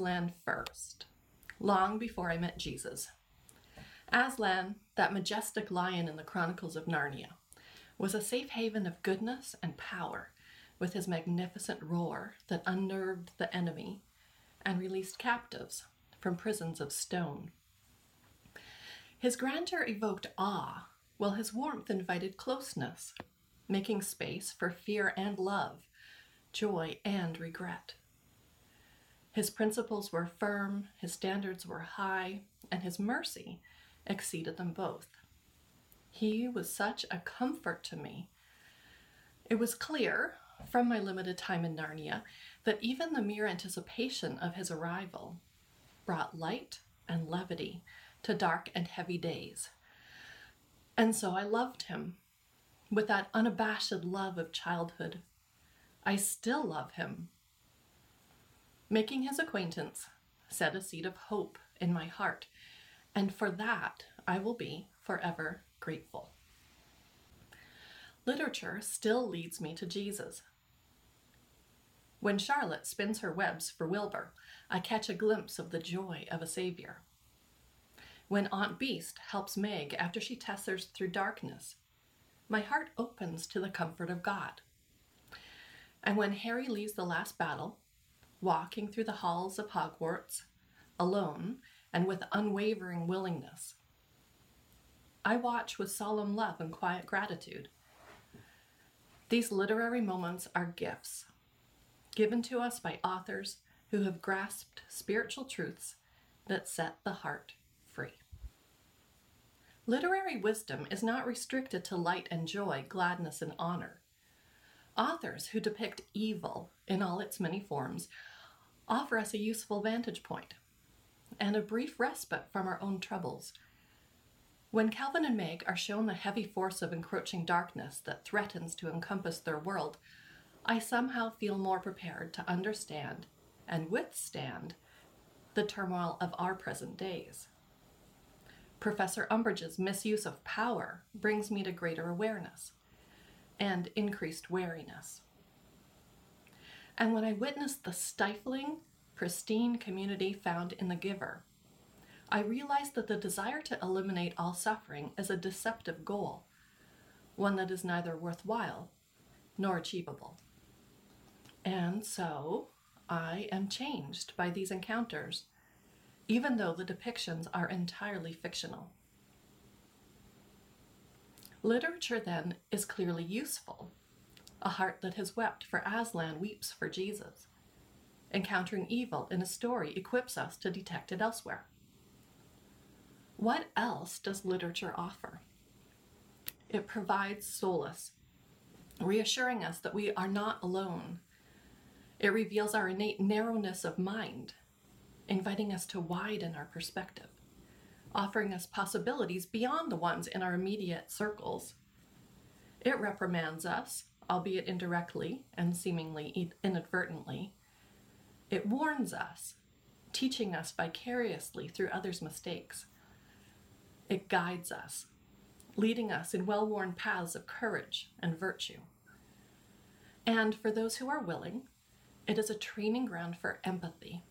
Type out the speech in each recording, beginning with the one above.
Aslan first, long before I met Jesus. Aslan, that majestic lion in the Chronicles of Narnia, was a safe haven of goodness and power with his magnificent roar that unnerved the enemy and released captives from prisons of stone. His grandeur evoked awe, while his warmth invited closeness, making space for fear and love, joy and regret. His principles were firm, his standards were high, and his mercy exceeded them both. He was such a comfort to me. It was clear from my limited time in Narnia that even the mere anticipation of his arrival brought light and levity to dark and heavy days. And so I loved him with that unabashed love of childhood. I still love him. Making his acquaintance set a seed of hope in my heart, and for that I will be forever grateful. Literature still leads me to Jesus. When Charlotte spins her webs for Wilbur, I catch a glimpse of the joy of a savior. When Aunt Beast helps Meg after she tessers through darkness, my heart opens to the comfort of God. And when Harry leaves the last battle, walking through the halls of Hogwarts, alone and with unwavering willingness, I watch with solemn love and quiet gratitude. These literary moments are gifts given to us by authors who have grasped spiritual truths that set the heart free. Literary wisdom is not restricted to light and joy, gladness and honor. Authors who depict evil in all its many forms offer us a useful vantage point and a brief respite from our own troubles. When Calvin and Meg are shown the heavy force of encroaching darkness that threatens to encompass their world, I somehow feel more prepared to understand and withstand the turmoil of our present days. Professor Umbridge's misuse of power brings me to greater awareness and increased wariness. And when I witnessed the stifling, pristine community found in the giver, I realized that the desire to eliminate all suffering is a deceptive goal, one that is neither worthwhile nor achievable. And so I am changed by these encounters, even though the depictions are entirely fictional. Literature, then, is clearly useful. A heart that has wept for Aslan weeps for Jesus. Encountering evil in a story equips us to detect it elsewhere. What else does literature offer? It provides solace, reassuring us that we are not alone it reveals our innate narrowness of mind, inviting us to widen our perspective, offering us possibilities beyond the ones in our immediate circles. It reprimands us, albeit indirectly and seemingly inadvertently. It warns us, teaching us vicariously through others' mistakes. It guides us, leading us in well worn paths of courage and virtue. And for those who are willing, it is a training ground for empathy,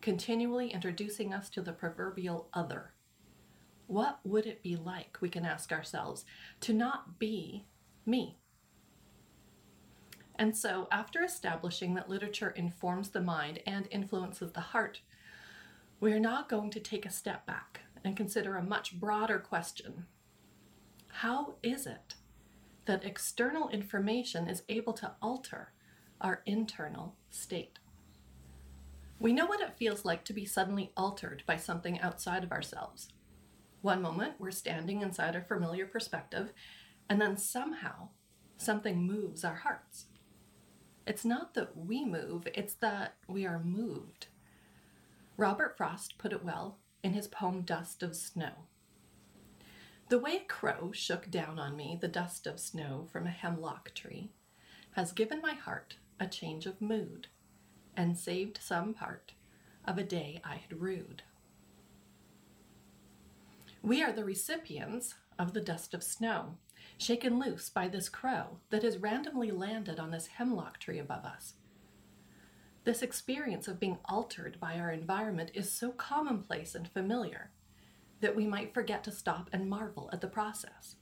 continually introducing us to the proverbial other. What would it be like, we can ask ourselves, to not be me? And so, after establishing that literature informs the mind and influences the heart, we are now going to take a step back and consider a much broader question How is it that external information is able to alter our internal state. We know what it feels like to be suddenly altered by something outside of ourselves. One moment we're standing inside our familiar perspective, and then somehow something moves our hearts. It's not that we move, it's that we are moved. Robert Frost put it well in his poem Dust of Snow. The way a crow shook down on me the dust of snow from a hemlock tree has given my heart a change of mood and saved some part of a day I had rued. We are the recipients of the dust of snow, shaken loose by this crow that has randomly landed on this hemlock tree above us. This experience of being altered by our environment is so commonplace and familiar that we might forget to stop and marvel at the process.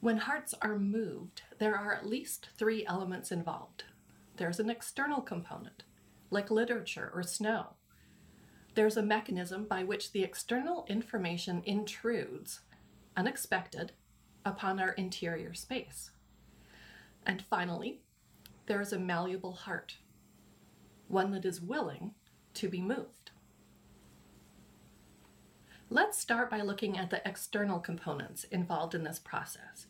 When hearts are moved, there are at least three elements involved. There's an external component, like literature or snow. There's a mechanism by which the external information intrudes, unexpected, upon our interior space. And finally, there is a malleable heart, one that is willing to be moved. Let's start by looking at the external components involved in this process.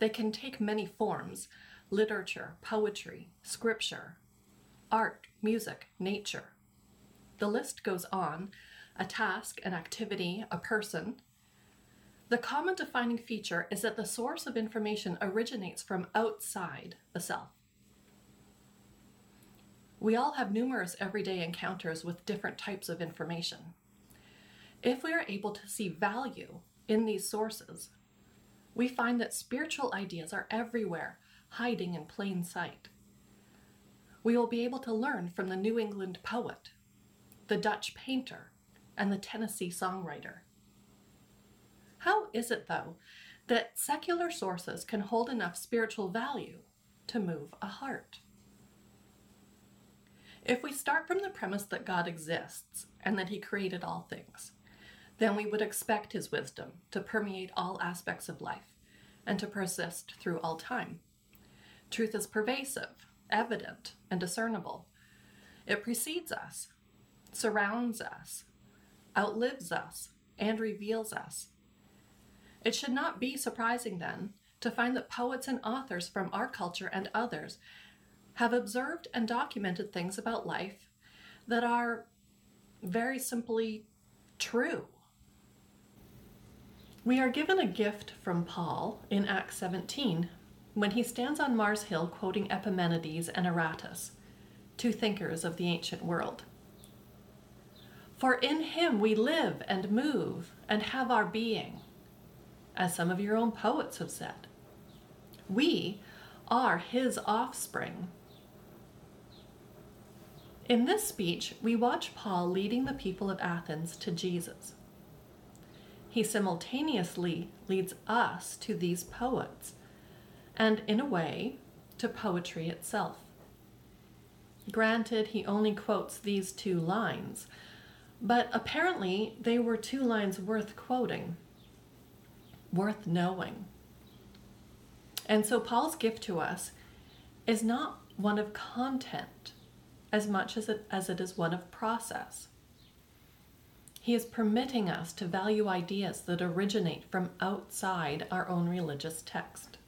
They can take many forms literature, poetry, scripture, art, music, nature. The list goes on a task, an activity, a person. The common defining feature is that the source of information originates from outside the self. We all have numerous everyday encounters with different types of information. If we are able to see value in these sources, we find that spiritual ideas are everywhere, hiding in plain sight. We will be able to learn from the New England poet, the Dutch painter, and the Tennessee songwriter. How is it, though, that secular sources can hold enough spiritual value to move a heart? If we start from the premise that God exists and that He created all things, then we would expect His wisdom to permeate all aspects of life and to persist through all time. Truth is pervasive, evident, and discernible. It precedes us, surrounds us, outlives us, and reveals us. It should not be surprising then to find that poets and authors from our culture and others have observed and documented things about life that are very simply true. We are given a gift from Paul in Acts 17 when he stands on Mars Hill quoting Epimenides and Aratus, two thinkers of the ancient world. For in him we live and move and have our being, as some of your own poets have said. We are his offspring. In this speech, we watch Paul leading the people of Athens to Jesus he simultaneously leads us to these poets, and in a way, to poetry itself. Granted, he only quotes these two lines, but apparently they were two lines worth quoting, worth knowing. And so Paul's gift to us is not one of content as much as it, as it is one of process. He is permitting us to value ideas that originate from outside our own religious text.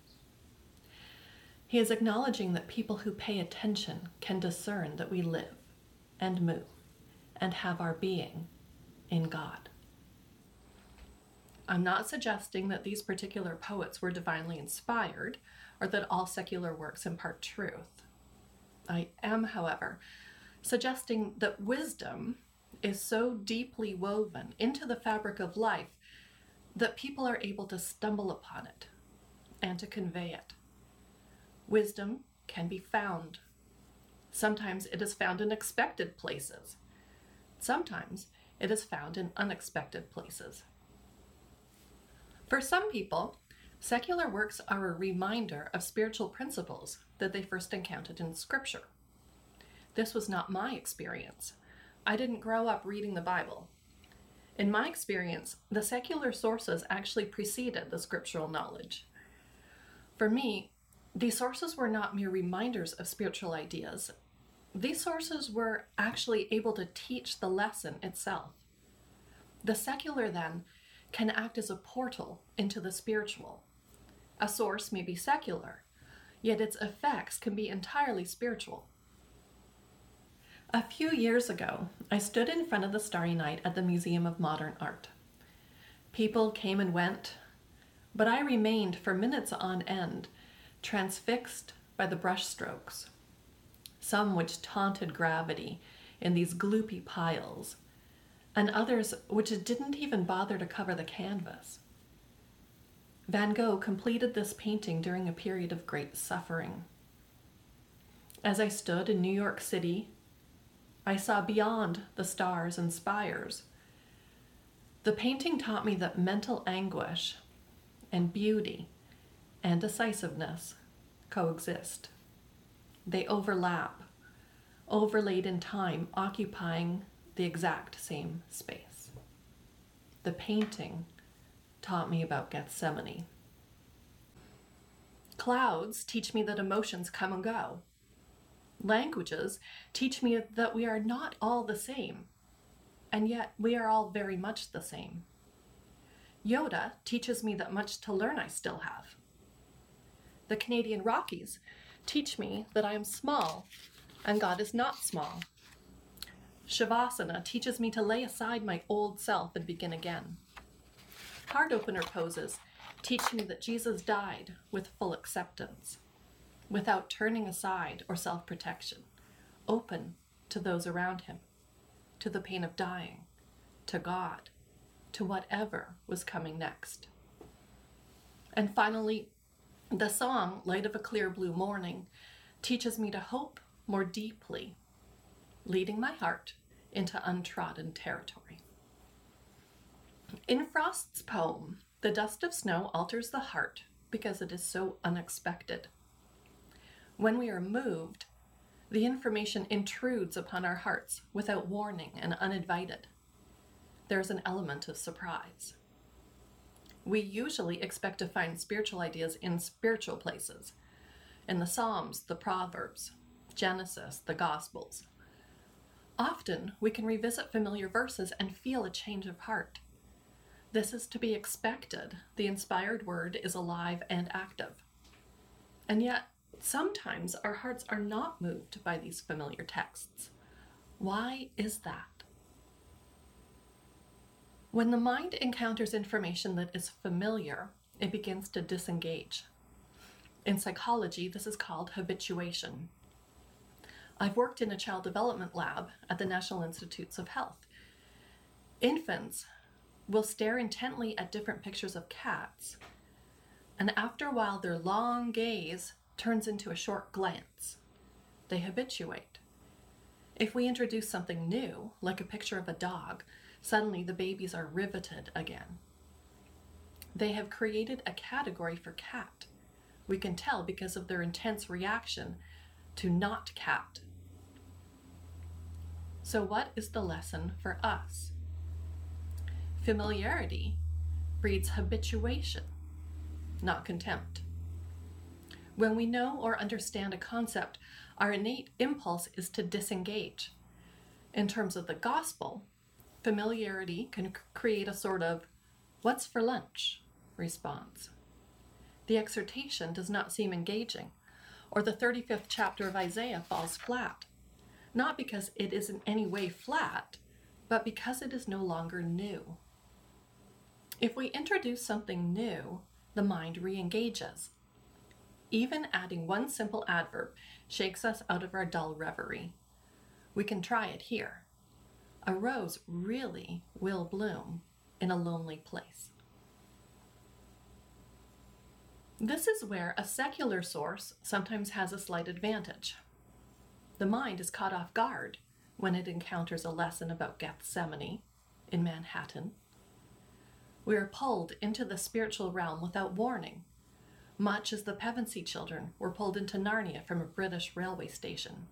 He is acknowledging that people who pay attention can discern that we live and move and have our being in God. I'm not suggesting that these particular poets were divinely inspired or that all secular works impart truth. I am, however, suggesting that wisdom is so deeply woven into the fabric of life that people are able to stumble upon it and to convey it. Wisdom can be found. Sometimes it is found in expected places. Sometimes it is found in unexpected places. For some people, secular works are a reminder of spiritual principles that they first encountered in Scripture. This was not my experience. I didn't grow up reading the Bible. In my experience, the secular sources actually preceded the scriptural knowledge. For me, these sources were not mere reminders of spiritual ideas. These sources were actually able to teach the lesson itself. The secular, then, can act as a portal into the spiritual. A source may be secular, yet its effects can be entirely spiritual. A few years ago, I stood in front of the Starry Night at the Museum of Modern Art. People came and went, but I remained for minutes on end, transfixed by the brushstrokes, some which taunted gravity in these gloopy piles, and others which didn't even bother to cover the canvas. Van Gogh completed this painting during a period of great suffering. As I stood in New York City, I saw beyond the stars and spires. The painting taught me that mental anguish and beauty and decisiveness coexist. They overlap, overlaid in time, occupying the exact same space. The painting taught me about Gethsemane. Clouds teach me that emotions come and go. Languages teach me that we are not all the same, and yet we are all very much the same. Yoda teaches me that much to learn I still have. The Canadian Rockies teach me that I am small and God is not small. Shavasana teaches me to lay aside my old self and begin again. Heart opener poses teach me that Jesus died with full acceptance, without turning aside or self protection, open to those around him, to the pain of dying, to God, to whatever was coming next. And finally, the song, Light of a Clear Blue Morning, teaches me to hope more deeply, leading my heart into untrodden territory. In Frost's poem, the dust of snow alters the heart because it is so unexpected. When we are moved, the information intrudes upon our hearts without warning and uninvited. There's an element of surprise. We usually expect to find spiritual ideas in spiritual places, in the Psalms, the Proverbs, Genesis, the Gospels. Often we can revisit familiar verses and feel a change of heart. This is to be expected. The inspired word is alive and active. And yet, sometimes our hearts are not moved by these familiar texts. Why is that? When the mind encounters information that is familiar, it begins to disengage. In psychology, this is called habituation. I've worked in a child development lab at the National Institutes of Health. Infants will stare intently at different pictures of cats, and after a while, their long gaze turns into a short glance. They habituate. If we introduce something new, like a picture of a dog, suddenly the babies are riveted again. They have created a category for cat. We can tell because of their intense reaction to not cat. So, what is the lesson for us? Familiarity breeds habituation, not contempt. When we know or understand a concept, our innate impulse is to disengage. In terms of the gospel, familiarity can create a sort of what's for lunch response. The exhortation does not seem engaging, or the 35th chapter of Isaiah falls flat, not because it is in any way flat, but because it is no longer new. If we introduce something new, the mind re engages. Even adding one simple adverb shakes us out of our dull reverie. We can try it here. A rose really will bloom in a lonely place. This is where a secular source sometimes has a slight advantage. The mind is caught off guard when it encounters a lesson about Gethsemane in Manhattan we are pulled into the spiritual realm without warning, much as the Pevensie children were pulled into Narnia from a British railway station.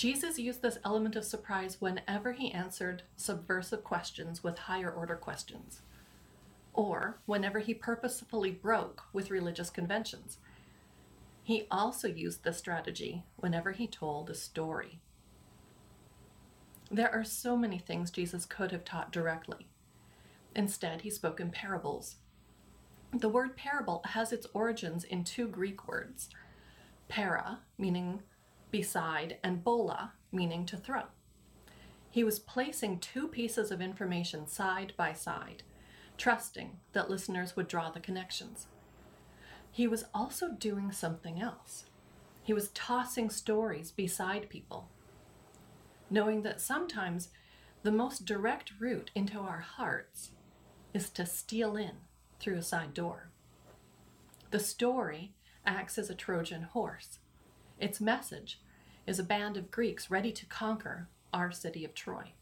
Jesus used this element of surprise whenever he answered subversive questions with higher order questions, or whenever he purposefully broke with religious conventions. He also used this strategy whenever he told a story. There are so many things Jesus could have taught directly. Instead, he spoke in parables. The word parable has its origins in two Greek words para, meaning beside, and bola, meaning to throw. He was placing two pieces of information side by side, trusting that listeners would draw the connections. He was also doing something else. He was tossing stories beside people knowing that sometimes the most direct route into our hearts is to steal in through a side door. The story acts as a Trojan horse. Its message is a band of Greeks ready to conquer our city of Troy.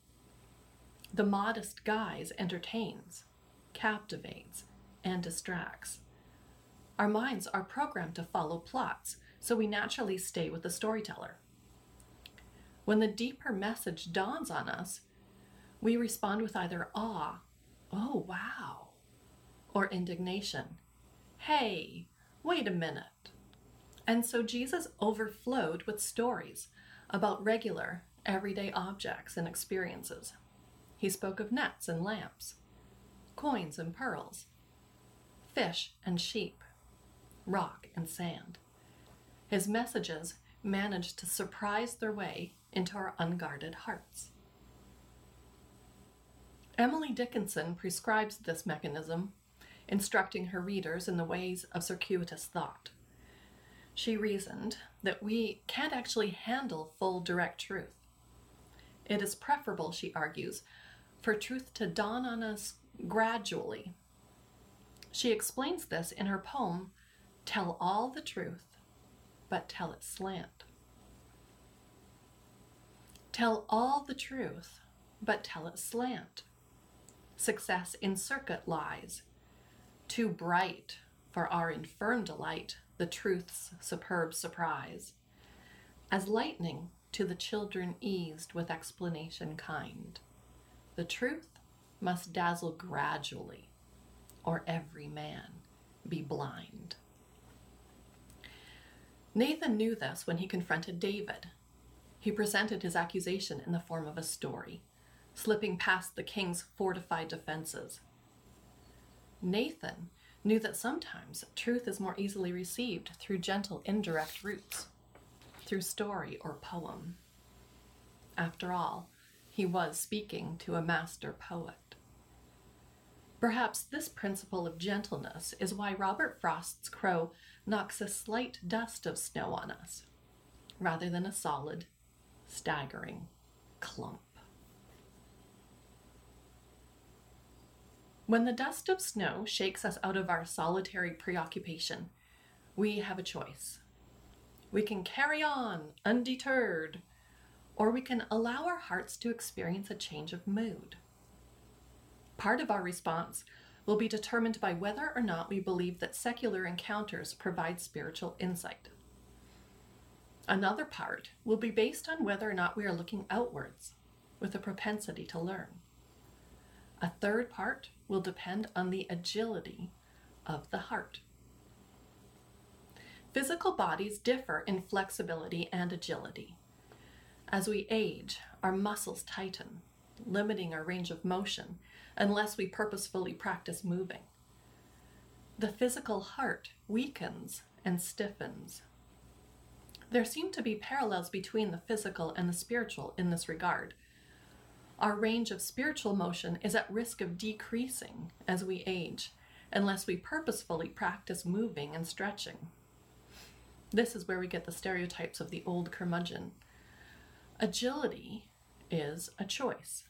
The modest guise entertains, captivates, and distracts. Our minds are programmed to follow plots, so we naturally stay with the storyteller. When the deeper message dawns on us, we respond with either awe, oh wow, or indignation, hey, wait a minute. And so Jesus overflowed with stories about regular, everyday objects and experiences. He spoke of nets and lamps, coins and pearls, fish and sheep, rock and sand. His messages managed to surprise their way into our unguarded hearts. Emily Dickinson prescribes this mechanism, instructing her readers in the ways of circuitous thought. She reasoned that we can't actually handle full direct truth. It is preferable, she argues, for truth to dawn on us gradually. She explains this in her poem, Tell All the Truth, but Tell It Slant. Tell all the truth, but tell it slant. Success in circuit lies, too bright for our infirm delight, the truth's superb surprise. As lightning to the children eased with explanation kind, the truth must dazzle gradually, or every man be blind. Nathan knew this when he confronted David he presented his accusation in the form of a story, slipping past the king's fortified defenses. Nathan knew that sometimes truth is more easily received through gentle, indirect routes, through story or poem. After all, he was speaking to a master poet. Perhaps this principle of gentleness is why Robert Frost's crow knocks a slight dust of snow on us, rather than a solid, staggering clump. When the dust of snow shakes us out of our solitary preoccupation, we have a choice. We can carry on undeterred, or we can allow our hearts to experience a change of mood. Part of our response will be determined by whether or not we believe that secular encounters provide spiritual insight. Another part will be based on whether or not we are looking outwards with a propensity to learn. A third part will depend on the agility of the heart. Physical bodies differ in flexibility and agility. As we age, our muscles tighten, limiting our range of motion unless we purposefully practice moving. The physical heart weakens and stiffens there seem to be parallels between the physical and the spiritual in this regard. Our range of spiritual motion is at risk of decreasing as we age, unless we purposefully practice moving and stretching. This is where we get the stereotypes of the old curmudgeon. Agility is a choice.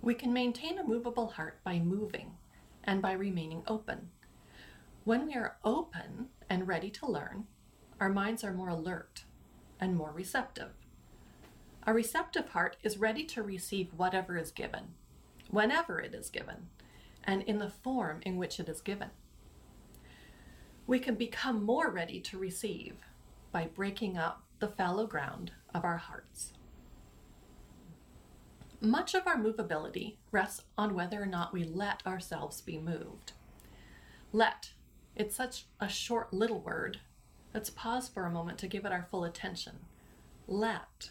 We can maintain a movable heart by moving and by remaining open. When we are open and ready to learn, our minds are more alert and more receptive. A receptive heart is ready to receive whatever is given, whenever it is given, and in the form in which it is given. We can become more ready to receive by breaking up the fallow ground of our hearts. Much of our movability rests on whether or not we let ourselves be moved. Let, it's such a short little word Let's pause for a moment to give it our full attention. Let.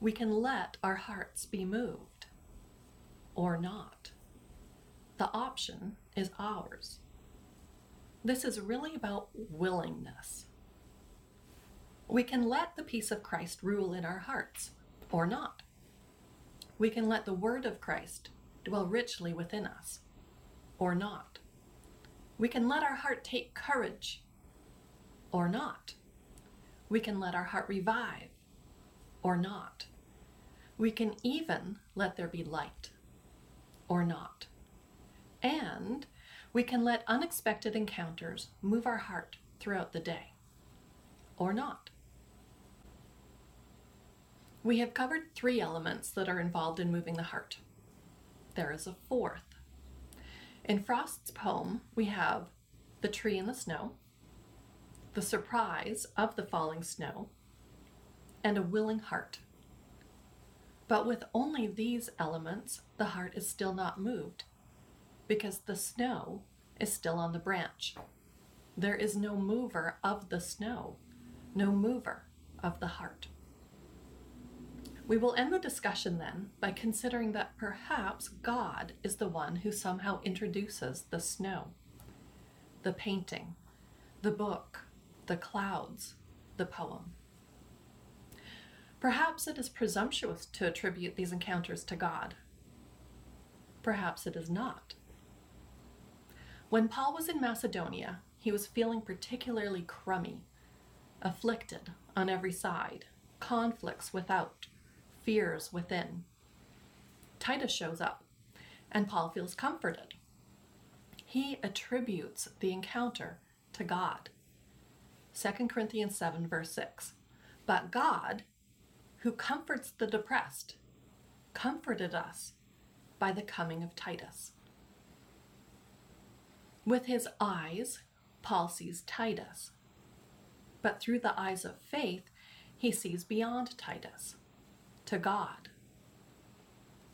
We can let our hearts be moved or not. The option is ours. This is really about willingness. We can let the peace of Christ rule in our hearts or not. We can let the word of Christ dwell richly within us or not. We can let our heart take courage or not. We can let our heart revive or not. We can even let there be light or not. And we can let unexpected encounters move our heart throughout the day. or not. We have covered three elements that are involved in moving the heart. There is a fourth. In Frost's poem, we have the tree in the snow, the surprise of the falling snow, and a willing heart. But with only these elements, the heart is still not moved because the snow is still on the branch. There is no mover of the snow, no mover of the heart. We will end the discussion then by considering that perhaps God is the one who somehow introduces the snow, the painting, the book, the clouds, the poem. Perhaps it is presumptuous to attribute these encounters to God. Perhaps it is not. When Paul was in Macedonia, he was feeling particularly crummy, afflicted on every side, conflicts without, fears within. Titus shows up, and Paul feels comforted. He attributes the encounter to God. 2 Corinthians 7, verse 6. But God, who comforts the depressed, comforted us by the coming of Titus. With his eyes, Paul sees Titus, but through the eyes of faith, he sees beyond Titus to God.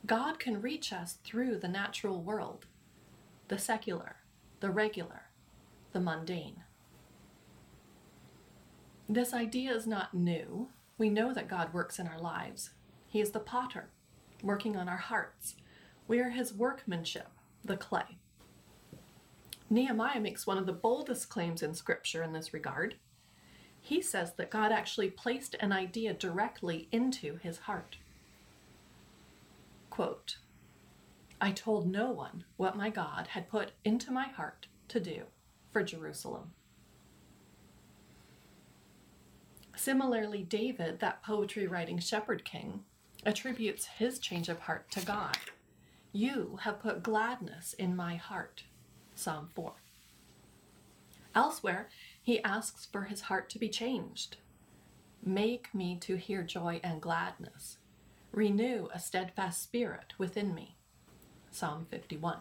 God can reach us through the natural world, the secular, the regular, the mundane. This idea is not new. We know that God works in our lives. He is the potter, working on our hearts. We are his workmanship, the clay. Nehemiah makes one of the boldest claims in Scripture in this regard he says that God actually placed an idea directly into his heart. Quote, I told no one what my God had put into my heart to do for Jerusalem. Similarly, David, that poetry writing shepherd king, attributes his change of heart to God. You have put gladness in my heart. Psalm 4. Elsewhere, he asks for his heart to be changed. Make me to hear joy and gladness. Renew a steadfast spirit within me. Psalm 51.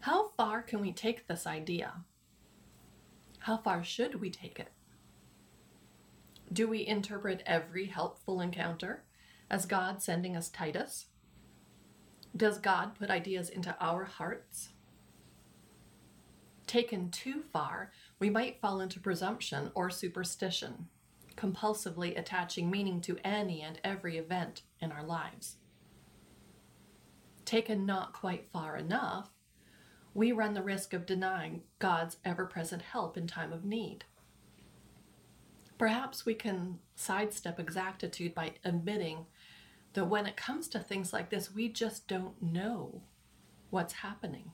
How far can we take this idea? How far should we take it? Do we interpret every helpful encounter as God sending us Titus? Does God put ideas into our hearts Taken too far, we might fall into presumption or superstition, compulsively attaching meaning to any and every event in our lives. Taken not quite far enough, we run the risk of denying God's ever present help in time of need. Perhaps we can sidestep exactitude by admitting that when it comes to things like this, we just don't know what's happening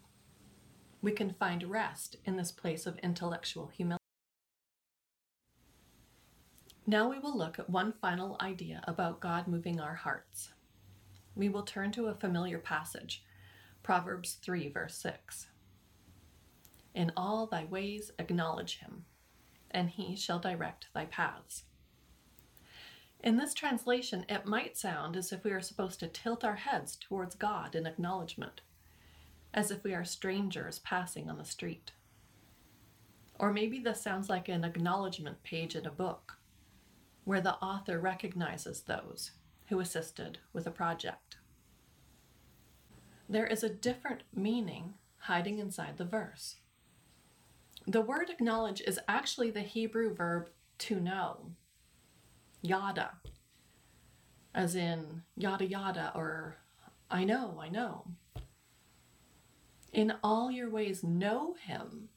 we can find rest in this place of intellectual humility. Now we will look at one final idea about God moving our hearts. We will turn to a familiar passage, Proverbs 3, verse 6. In all thy ways acknowledge him, and he shall direct thy paths. In this translation, it might sound as if we are supposed to tilt our heads towards God in acknowledgement as if we are strangers passing on the street. Or maybe this sounds like an acknowledgement page in a book, where the author recognizes those who assisted with a project. There is a different meaning hiding inside the verse. The word acknowledge is actually the Hebrew verb to know, yada, as in yada yada or I know, I know. In all your ways, know him,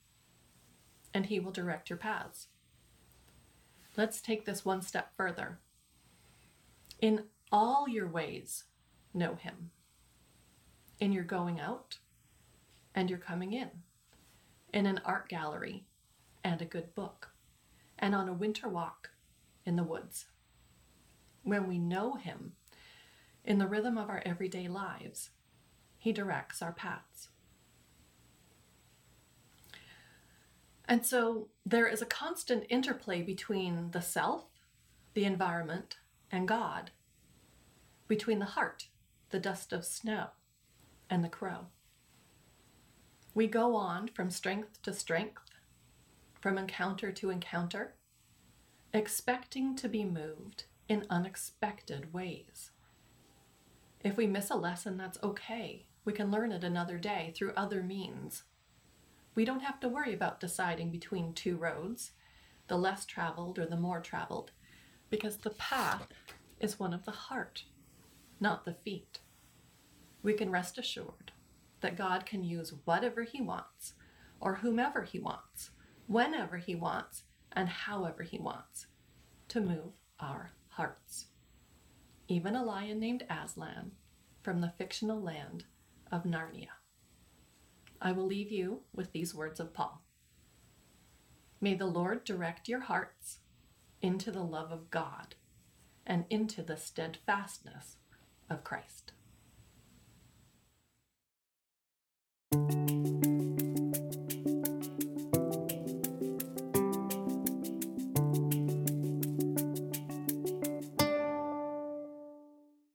and he will direct your paths. Let's take this one step further. In all your ways, know him. In your going out and your coming in, in an art gallery and a good book, and on a winter walk in the woods. When we know him, in the rhythm of our everyday lives, he directs our paths. And so there is a constant interplay between the self, the environment, and God, between the heart, the dust of snow, and the crow. We go on from strength to strength, from encounter to encounter, expecting to be moved in unexpected ways. If we miss a lesson, that's okay. We can learn it another day through other means. We don't have to worry about deciding between two roads, the less traveled or the more traveled, because the path is one of the heart, not the feet. We can rest assured that God can use whatever He wants, or whomever He wants, whenever He wants, and however He wants to move our hearts. Even a lion named Aslan from the fictional land of Narnia. I will leave you with these words of Paul. May the Lord direct your hearts into the love of God and into the steadfastness of Christ. thank you